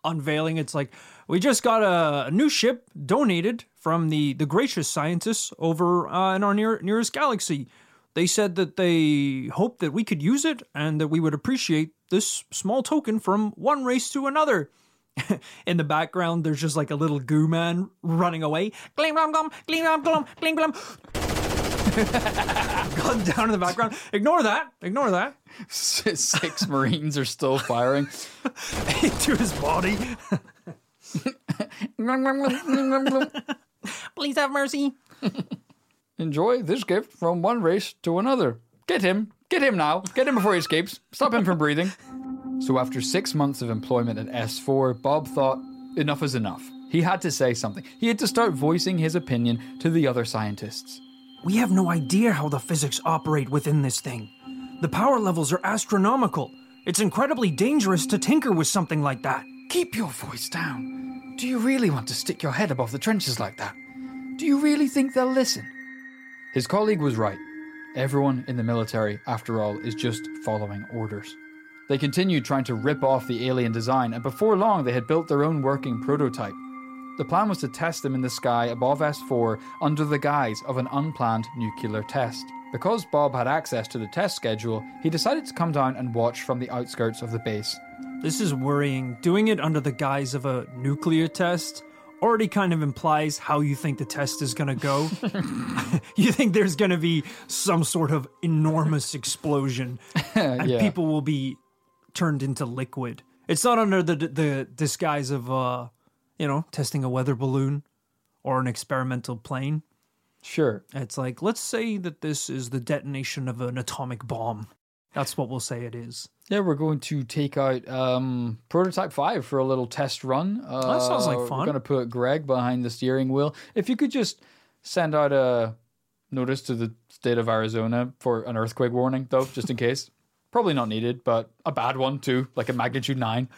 unveiling, it's like, we just got a, a new ship donated from the, the gracious scientists over uh, in our near, nearest galaxy. They said that they hoped that we could use it and that we would appreciate this small token from one race to another. In the background, there's just like a little goo man running away. Glum glum, glum glum, glum. Gun down in the background. Ignore that. Ignore that. Six Marines are still firing. Into his body. Please have mercy. Enjoy this gift from one race to another. Get him. Get him now. Get him before he escapes. Stop him from breathing. So, after six months of employment at S4, Bob thought enough is enough. He had to say something. He had to start voicing his opinion to the other scientists. We have no idea how the physics operate within this thing. The power levels are astronomical. It's incredibly dangerous to tinker with something like that. Keep your voice down. Do you really want to stick your head above the trenches like that? Do you really think they'll listen? His colleague was right. Everyone in the military, after all, is just following orders. They continued trying to rip off the alien design, and before long they had built their own working prototype. The plan was to test them in the sky above S4 under the guise of an unplanned nuclear test. Because Bob had access to the test schedule, he decided to come down and watch from the outskirts of the base. This is worrying. Doing it under the guise of a nuclear test already kind of implies how you think the test is going to go. you think there's going to be some sort of enormous explosion and Yeah. people will be turned into liquid. It's not under the the disguise of uh, you know, testing a weather balloon or an experimental plane. Sure. It's like, let's say that this is the detonation of an atomic bomb. That's what we'll say it is. Yeah, we're going to take out um, prototype five for a little test run. Uh, that sounds like fun. We're going to put Greg behind the steering wheel. If you could just send out a notice to the state of Arizona for an earthquake warning, though, just in case. Probably not needed, but a bad one too, like a magnitude nine.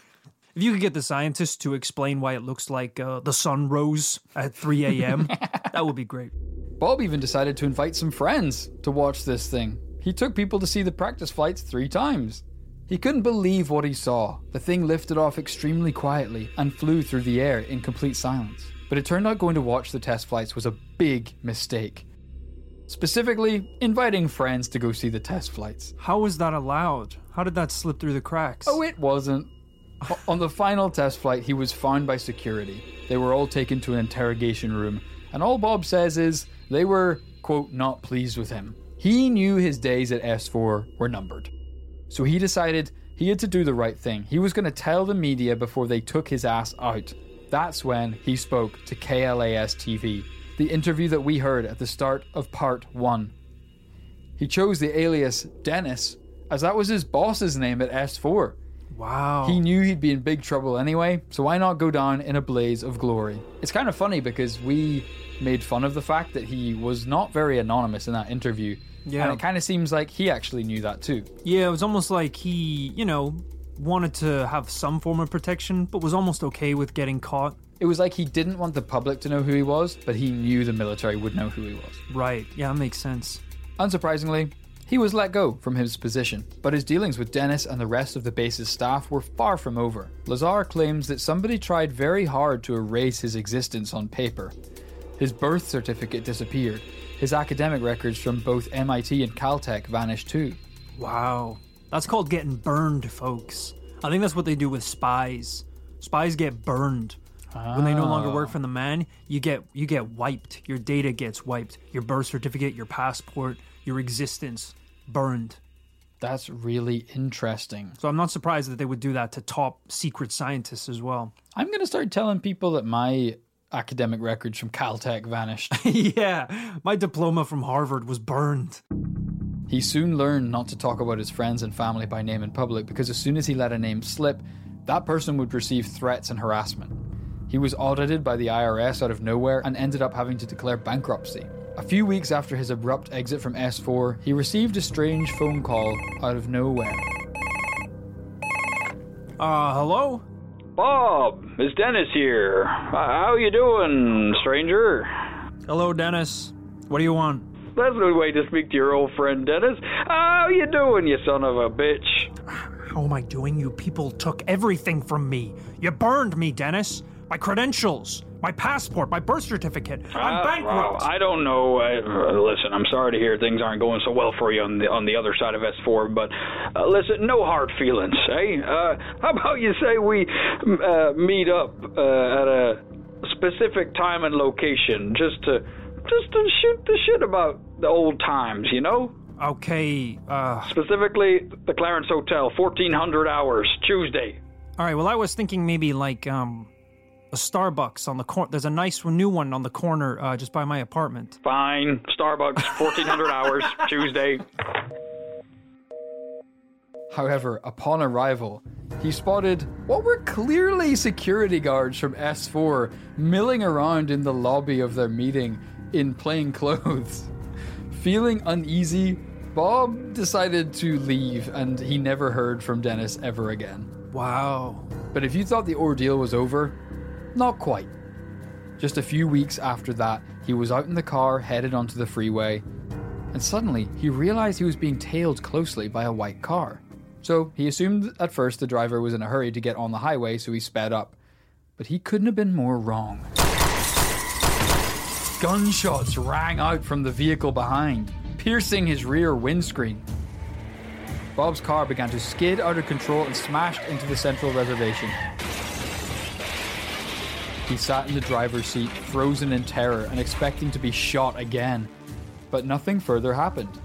If you could get the scientists to explain why it looks like uh, the sun rose at 3 a.m., that would be great. Bob even decided to invite some friends to watch this thing. He took people to see the practice flights three times. He couldn't believe what he saw. The thing lifted off extremely quietly and flew through the air in complete silence. But it turned out going to watch the test flights was a big mistake. Specifically, inviting friends to go see the test flights. How was that allowed? How did that slip through the cracks? Oh, it wasn't. On the final test flight, he was found by security. They were all taken to an interrogation room, and all Bob says is they were, quote, not pleased with him. He knew his days at S4 were numbered. So he decided he had to do the right thing. He was going to tell the media before they took his ass out. That's when he spoke to KLAS TV, the interview that we heard at the start of part one. He chose the alias Dennis, as that was his boss's name at S4. Wow. He knew he'd be in big trouble anyway, so why not go down in a blaze of glory? It's kind of funny because we made fun of the fact that he was not very anonymous in that interview. Yeah. And it kind of seems like he actually knew that too. yeah, it was almost like he, you know, wanted to have some form of protection, but was almost okay with getting caught. It was like he didn't want the public to know who he was, but he knew the military would know who he was. Right. Yeah, that makes sense. Unsurprisingly, he was let go from his position, but his dealings with Dennis and the rest of the base's staff were far from over. Lazar claims that somebody tried very hard to erase his existence on paper. His birth certificate disappeared. His academic records from both MIT and Caltech vanished too. Wow. That's called getting burned, folks. I think that's what they do with spies. Spies get burned. When they no longer work oh. for the man, you get you get wiped. Your data gets wiped. Your birth certificate, your passport, your existence burned. That's really interesting. So I'm not surprised that they would do that to top secret scientists as well. I'm going to start telling people that my academic records from Caltech vanished. yeah, my diploma from Harvard was burned. He soon learned not to talk about his friends and family by name in public because as soon as he let a name slip, that person would receive threats and harassment. He was audited by the IRS out of nowhere and ended up having to declare bankruptcy. A few weeks after his abrupt exit from S4, he received a strange phone call out of nowhere. Uh, hello? Bob, it's Dennis here. How you doing, stranger? Hello, Dennis. What do you want? That's the way to speak to your old friend Dennis. How you doing, you son of a bitch? How am I doing? You people took everything from me. You burned me, Dennis. My credentials, my passport, my birth certificate. I'm Uh, bankrupt. I don't know. Uh, listen, I'm sorry to hear things aren't going so well for you on the on the other side of S4, but uh, listen, no hard feelings, eh? Uh, how about you say we uh, meet up uh, at a specific time and location, just to just to shoot the shit about the old times, you know? okay, uh, Specifically, the Clarence Hotel, 1400 hours, Tuesday. all right. Well, I was thinking maybe like um, a Starbucks on the corner. There's a nice new one on the corner uh, just by my apartment. Fine. Starbucks, 1400 hours, Tuesday. However, upon arrival, he spotted what were clearly security guards from S4 milling around in the lobby of their meeting in plain clothes. Feeling uneasy, Bob decided to leave and he never heard from Dennis ever again. Wow. But if you thought the ordeal was over, not quite. Just a few weeks after that, he was out in the car headed onto the freeway, and suddenly he realized he was being tailed closely by a white car. So he assumed at first the driver was in a hurry to get on the highway, so he sped up. But he couldn't have been more wrong. Gunshots rang out from the vehicle behind, piercing his rear windscreen. Bob's car began to skid out of control and smashed into the central reservation. He sat in the driver's seat, frozen in terror and expecting to be shot again. But nothing further happened.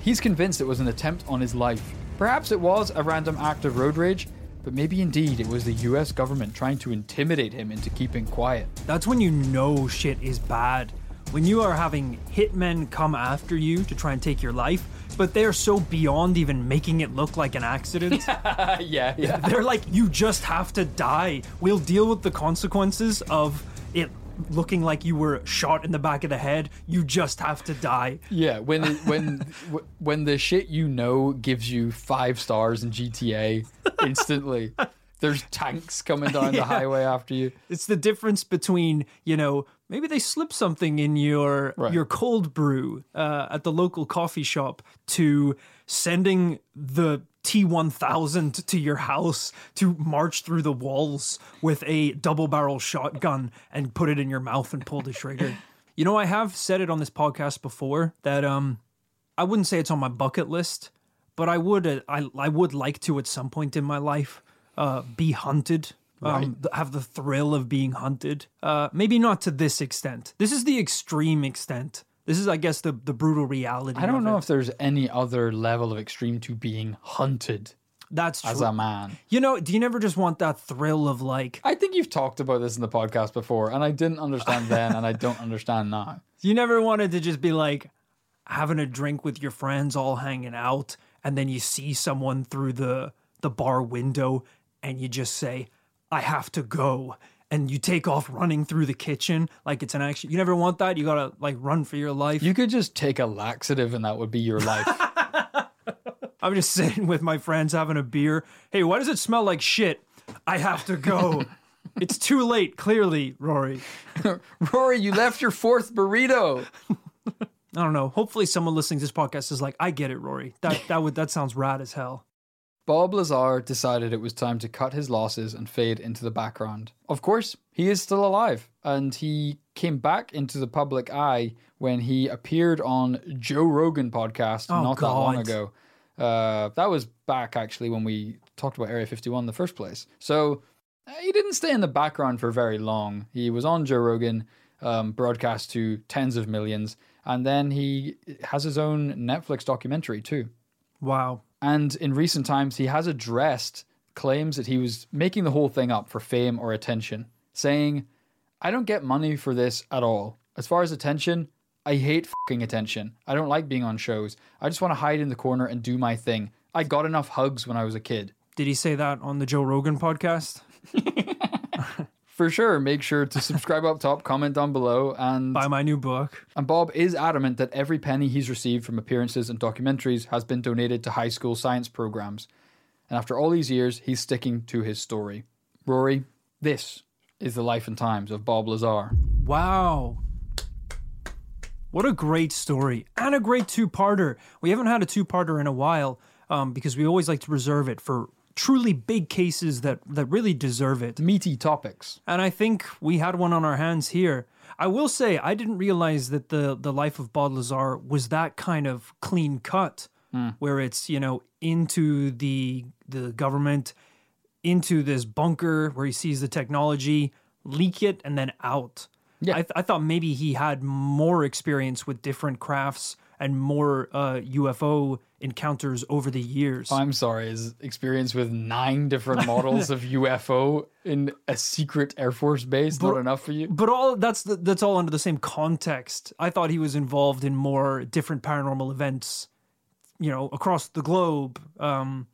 He's convinced it was an attempt on his life. Perhaps it was a random act of road rage, but maybe indeed it was the US government trying to intimidate him into keeping quiet. That's when you know shit is bad. When you are having hitmen come after you to try and take your life, but they're so beyond even making it look like an accident. yeah, yeah. They're like, you just have to die. We'll deal with the consequences of it looking like you were shot in the back of the head. You just have to die. Yeah, when it, when w- when the shit you know gives you five stars in GTA instantly. There's tanks coming down the highway after you. It's the difference between, you know, maybe they slip something in your Right. your cold brew uh, at the local coffee shop to sending the T1000 to your house to march through the walls with a double barrel shotgun and put it in your mouth and pull the trigger. you know, I have said it on this podcast before that um I wouldn't say it's on my bucket list, but I would uh, I I would like to at some point in my life uh be hunted. Um, th- have the thrill of being hunted. Uh, maybe not to this extent. This is the extreme extent. This is, I guess, the the brutal reality. I don't know it. if there's any other level of extreme to being hunted. That's true. as a man. you know, do you never just want that thrill of like, I think you've talked about this in the podcast before, and I didn't understand then, and I don't understand now. you never wanted to just be like having a drink with your friends, all hanging out, and then you see someone through the the bar window, and you just say, "I have to go." And you take off running through the kitchen like it's an action. You never want that. You gotta like run for your life. You could just take a laxative, and that would be your life. I'm just sitting with my friends having a beer. Hey, why does it smell like shit? I have to go. it's too late, clearly, Rory. Rory, you left your fourth burrito. I don't know. Hopefully someone listening to this podcast is like, I get it, Rory. That that would that sounds rad as hell. Bob Lazar decided it was time to cut his losses and fade into the background. Of course, he is still alive, and he came back into the public eye when he appeared on Joe Rogan podcast Oh, not that long ago. Uh, that was back actually when we talked about Area 51 in the first place. So uh, he didn't stay in the background for very long. He was on Joe Rogan, um, broadcast to tens of millions, and then he has his own Netflix documentary too. Wow. And in recent times, he has addressed claims that he was making the whole thing up for fame or attention, saying, I don't get money for this at all. As far as attention, I hate fucking attention. I don't like being on shows. I just want to hide in the corner and do my thing. I got enough hugs when I was a kid. Did he say that on the Joe Rogan podcast? For sure, make sure to subscribe up top, comment down below, and Buy my new book. And Bob is adamant that every penny he's received from appearances and documentaries has been donated to high school science programs. And after all these years, he's sticking to his story. Rory, this is the life and times of Bob Lazar. Wow. What a great story and a great two parter. We haven't had a two parter in a while um, because we always like to reserve it for truly big cases that, that really deserve it. Meaty topics. And I think we had one on our hands here. I will say, I didn't realize that the, the life of Bob Lazar was that kind of clean cut, hmm. where it's, you know, into the the government, into this bunker where he sees the technology, leak it, and then out. Yeah. I, th- I thought maybe he had more experience with different crafts and more uh, UFO encounters over the years. I'm sorry, his experience with nine different models of UFO in a secret Air Force base not enough for you? But all that's the, that's all under the same context. I thought he was involved in more different paranormal events, you know, across the globe. Um,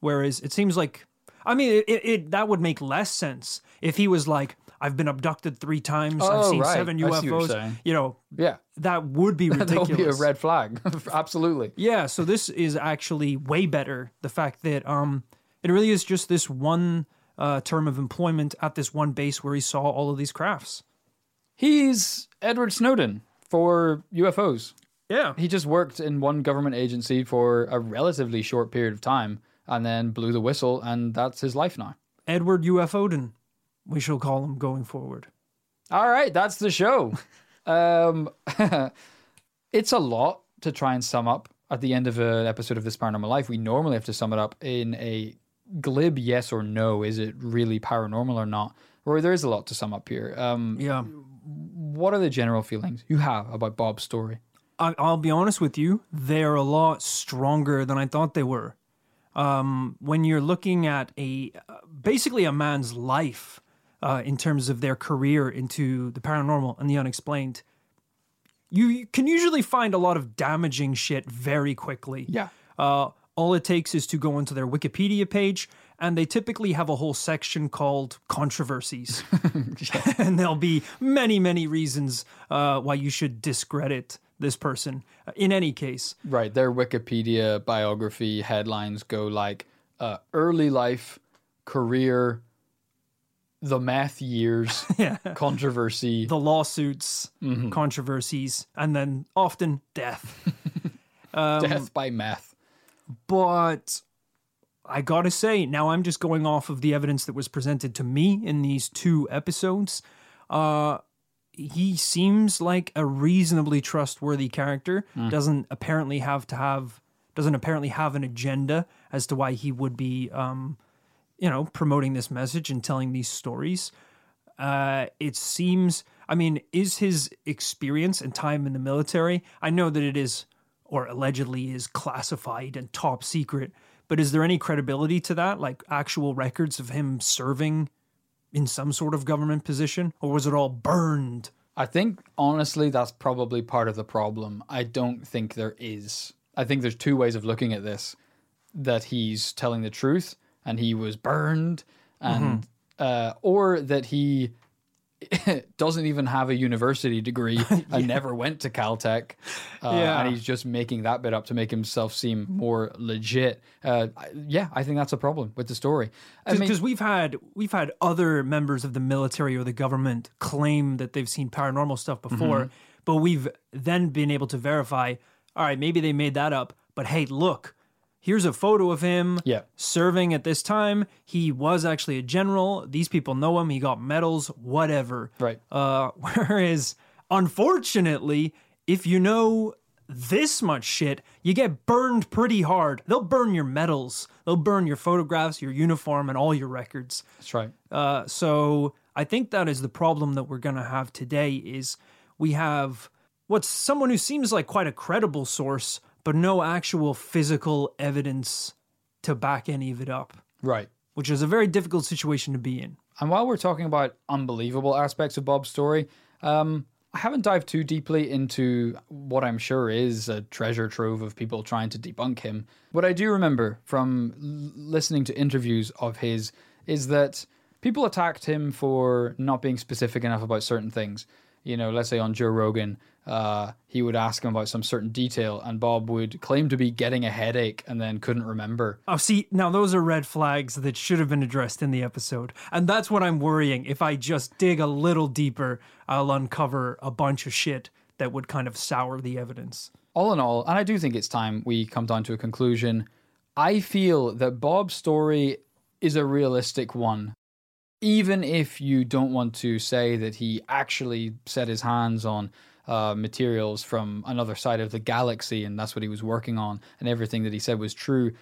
whereas it seems like, I mean, it, it that would make less sense if he was like, I've been abducted three times. I've Oh, seen right. seven I see what you're UFOs. You know, Yeah. that would be ridiculous. That'll be a red flag. Absolutely. Yeah, so this is actually way better. The fact that um, it really is just this one uh, term of employment at this one base where he saw all of these crafts. He's Edward Snowden for UFOs. Yeah, He just worked in one government agency for a relatively short period of time and then blew the whistle, and that's his life now. Edward UF Odin, we shall call him going forward. All right, that's the show. um, it's a lot to try and sum up at the end of an episode of This Paranormal Life. We normally have to sum it up in a glib yes or no. Is it really paranormal or not? Or there is a lot to sum up here. Um, Yeah, what are the general feelings you have about Bob's story? I, I'll be honest with you, they're a lot stronger than I thought they were. Um, when you're looking at a basically a man's life uh, in terms of their career into the paranormal and the unexplained, you can usually find a lot of damaging shit very quickly. Yeah. Uh, all it takes is to go onto their Wikipedia page, and they typically have a whole section called controversies. and there'll be many, many reasons uh, why you should discredit this person. Uh, In any case, Right. Their Wikipedia biography headlines go like uh, early life, career, the math years, yeah. controversy. the lawsuits, controversies, and then often death. Death by math. But I gotta say, now I'm just going off of the evidence that was presented to me in these two episodes. Uh, he seems like a reasonably trustworthy character. Doesn't apparently have to have doesn't apparently have an agenda as to why he would be, um, you know, promoting this message and telling these stories. Uh, it seems. I mean, is his experience and time in the military? I know that it is, or allegedly is classified and top secret. But is there any credibility to that? Like actual records of him serving in some sort of government position? Or was it all burned? I think honestly that's probably part of the problem. I don't think there is. I think there's two ways of looking at this: that he's telling the truth and he was burned, and uh, or that he doesn't even have a university degree and never went to Caltech, uh, Yeah. and he's just making that bit up to make himself seem more legit. Uh, yeah, I think that's a problem with the story. I mean, because we've had we've had other members of the military or the government claim that they've seen paranormal stuff before, Mm-hmm. but we've then been able to verify. All right, maybe they made that up, but hey, look, here's a photo of him Yeah. serving at this time. He was actually a general. These people know him. He got medals, whatever. Right. Uh, whereas, unfortunately, if you know this much shit, you get burned pretty hard. They'll burn your medals, they'll burn your photographs, your uniform, and all your records. that's right. Uh, so I think that is the problem that we're going to have today is we have what's someone who seems like quite a credible source, but no actual physical evidence to back any of it up, Right. which is a very difficult situation to be in. And while we're talking about unbelievable aspects of Bob's story, um, I haven't dived too deeply into what I'm sure is a treasure trove of people trying to debunk him. What I do remember from l- listening to interviews of his is that people attacked him for not being specific enough about certain things. You know, let's say on Joe Rogan, uh, he would ask him about some certain detail, and Bob would claim to be getting a headache and then couldn't remember. Oh, see, now those are red flags that should have been addressed in the episode. And that's what I'm worrying. If I just dig a little deeper, I'll uncover a bunch of shit that would kind of sour the evidence. all in all, and I do think it's time we come down to a conclusion. I feel that Bob's story is a realistic one. Even if you don't want to say that he actually set his hands on uh, materials from another side of the galaxy and that's what he was working on and everything that he said was true,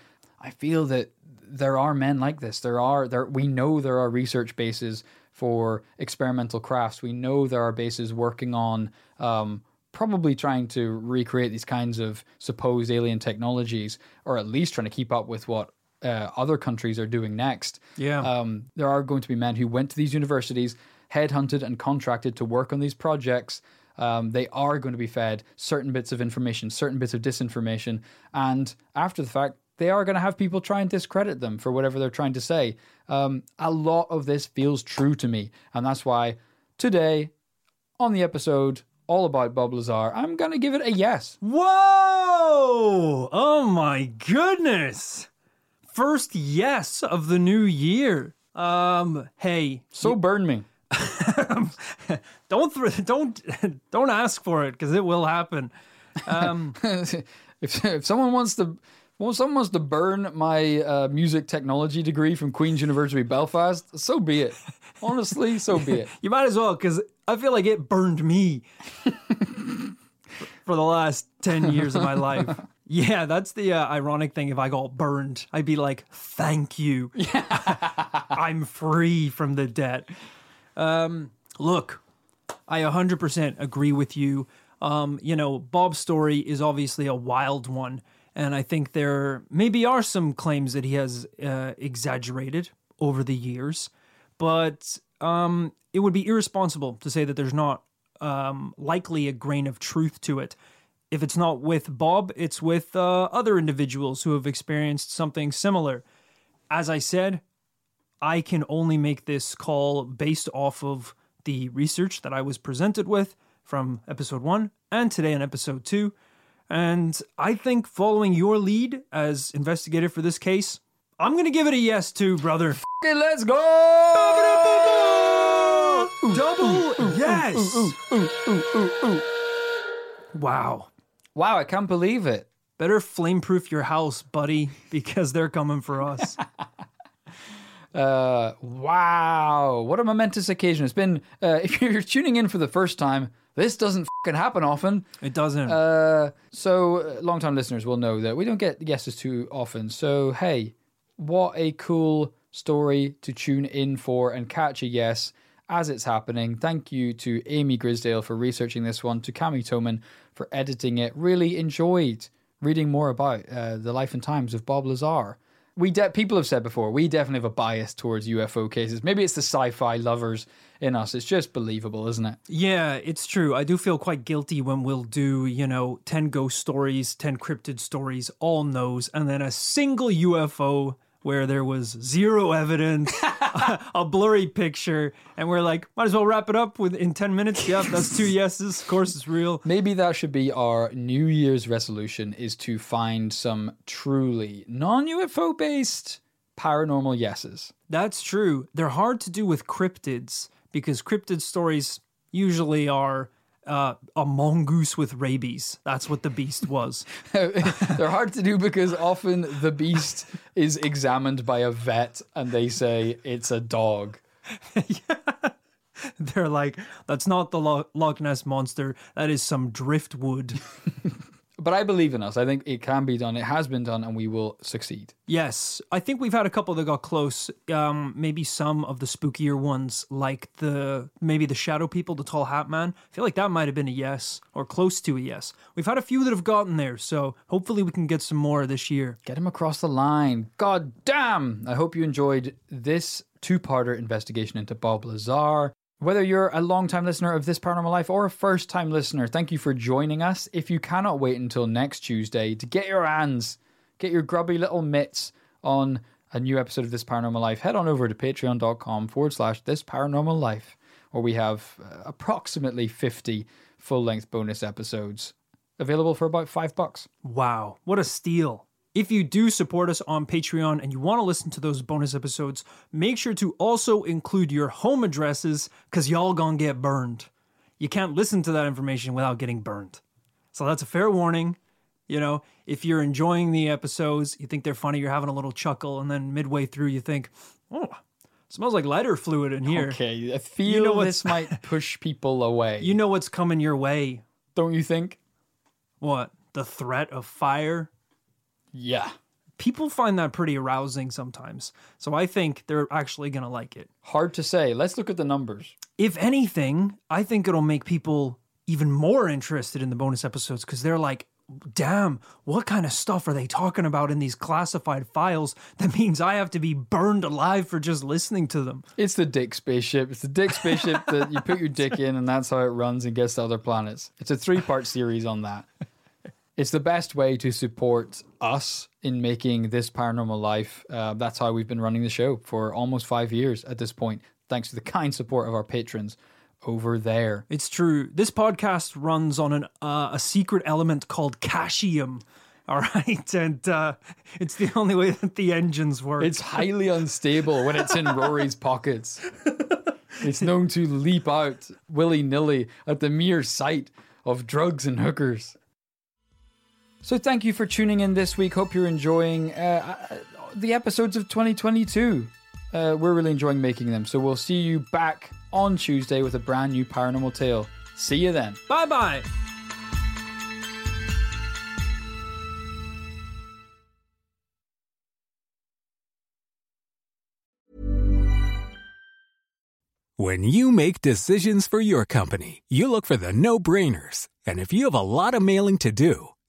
I feel that there are men like this. There are there we know there are research bases for experimental crafts. We know there are bases working on um, probably trying to recreate these kinds of supposed alien technologies, or at least trying to keep up with what uh, other countries are doing next. Yeah. Um, there are going to be men who went to these universities, headhunted and contracted to work on these projects. Um, they are going to be fed certain bits of information, certain bits of disinformation, and after the fact, they are going to have people try and discredit them for whatever they're trying to say. Um, a lot of this feels true to me, and that's why today on the episode all about Bob Lazar, I'm going to give it a yes. Whoa! Oh my goodness! First yes of the new year. Um, hey, So burn me. don't th- don't don't ask for it because it will happen. Um, if, if someone wants to well, someone wants to burn my uh, music technology degree from Queen's University Belfast, so be it. Honestly, so be it. you might as well because I feel like it burned me for the last ten years of my life. Yeah, that's the uh, ironic thing. If I got burned, I'd be like, "Thank you, I'm free from the debt." Um, look, I 100% agree with you. Um, you know, Bob's story is obviously a wild one, and I think there maybe are some claims that he has uh, exaggerated over the years, but um, it would be irresponsible to say that there's not um, likely a grain of truth to it. If it's not with Bob, it's with uh, other individuals who have experienced something similar. As I said, I can only make this call based off of the research that I was presented with from episode one and today in episode two. And I think following your lead as investigator for this case, I'm going to give it a yes too, brother. Okay, let's go! Double yes! Wow. Wow, I can't believe it. Better flameproof your house, buddy, because they're coming for us. Uh, wow, what a momentous occasion. It's been, uh, if you're tuning in for the first time, this doesn't fucking happen often. It doesn't. Uh, so, uh, long-time listeners will know that we don't get guesses too often. So, hey, what a cool story to tune in for and catch a yes as it's happening. Thank you to Amy Grisdale for researching this one, to Cami Toman for editing it. Really enjoyed reading more about uh, the life and times of Bob Lazar. We de- people have said before we definitely have a bias towards UFO cases. Maybe it's the sci-fi lovers in us. It's just believable, isn't it? Yeah, it's true. I do feel quite guilty when we'll do, you know, 10 ghost stories, 10 cryptid stories, all nose, and then a single UFO where there was zero evidence, a blurry picture, and we're like, might as well wrap it up with in 10 minutes. Yep, that's two yeses. Of course it's real. Maybe that should be our New Year's resolution: is to find some truly non-UFO based paranormal yeses. That's true. They're hard to do with cryptids because cryptid stories usually are uh, a mongoose with rabies. That's what the beast was. They're hard to do because often the beast is examined by a vet and they say it's a dog. They're like, that's not the Lo- Loch Ness monster. That is some driftwood. But I believe in us. I think it can be done. It has been done, and we will succeed. Yes, I think we've had a couple that got close. Um, maybe some of the spookier ones, like the maybe the Shadow People, the Tall Hat Man. I feel like that might have been a yes or close to a yes. We've had a few that have gotten there, so hopefully we can get some more this year. Get him across the line. God damn! I hope you enjoyed this two-parter investigation into Bob Lazar. Whether you're a long-time listener of This Paranormal Life or a first-time listener, thank you for joining us. If you cannot wait until next Tuesday to get your hands, get your grubby little mitts on a new episode of This Paranormal Life, head on over to patreon.com forward slash This Paranormal Life, where we have uh, approximately 50 full-length bonus episodes available for about five bucks. Wow, what a steal. If you do support us on Patreon and you want to listen to those bonus episodes, make sure to also include your home addresses because y'all gonna get burned. You can't listen to that information without getting burned. So that's a fair warning. You know, if you're enjoying the episodes, you think they're funny, you're having a little chuckle, and then midway through you think, oh, smells like lighter fluid in here. Okay, I feel you know this might push people away. You know what's coming your way. don't you think? What? The threat of fire? Yeah. People find that pretty arousing sometimes. So I think they're actually going to like it. Hard to say. Let's look at the numbers. If anything, I think it'll make people even more interested in the bonus episodes because they're like, damn, what kind of stuff are they talking about in these classified files? That means I have to be burned alive for just listening to them. It's the dick spaceship. It's the dick spaceship that you put your dick in, and that's how it runs and gets to other planets. It's a three part series on that. It's the best way to support us in making this paranormal life. Uh, that's how we've been running the show for almost five years at this point, thanks to the kind support of our patrons over there. It's true. This podcast runs on an uh, a secret element called cashium. All right, and uh, it's the only way that the engines work. It's highly unstable when it's in Rory's pockets. It's known to leap out willy nilly at the mere sight of drugs and hookers. So, thank you for tuning in this week. Hope you're enjoying uh, uh, the episodes of 2022. Uh, we're really enjoying making them. So, we'll see you back on Tuesday with a brand new paranormal tale. See you then. bye bye. When you make decisions for your company, you look for the no brainers. And if you have a lot of mailing to do,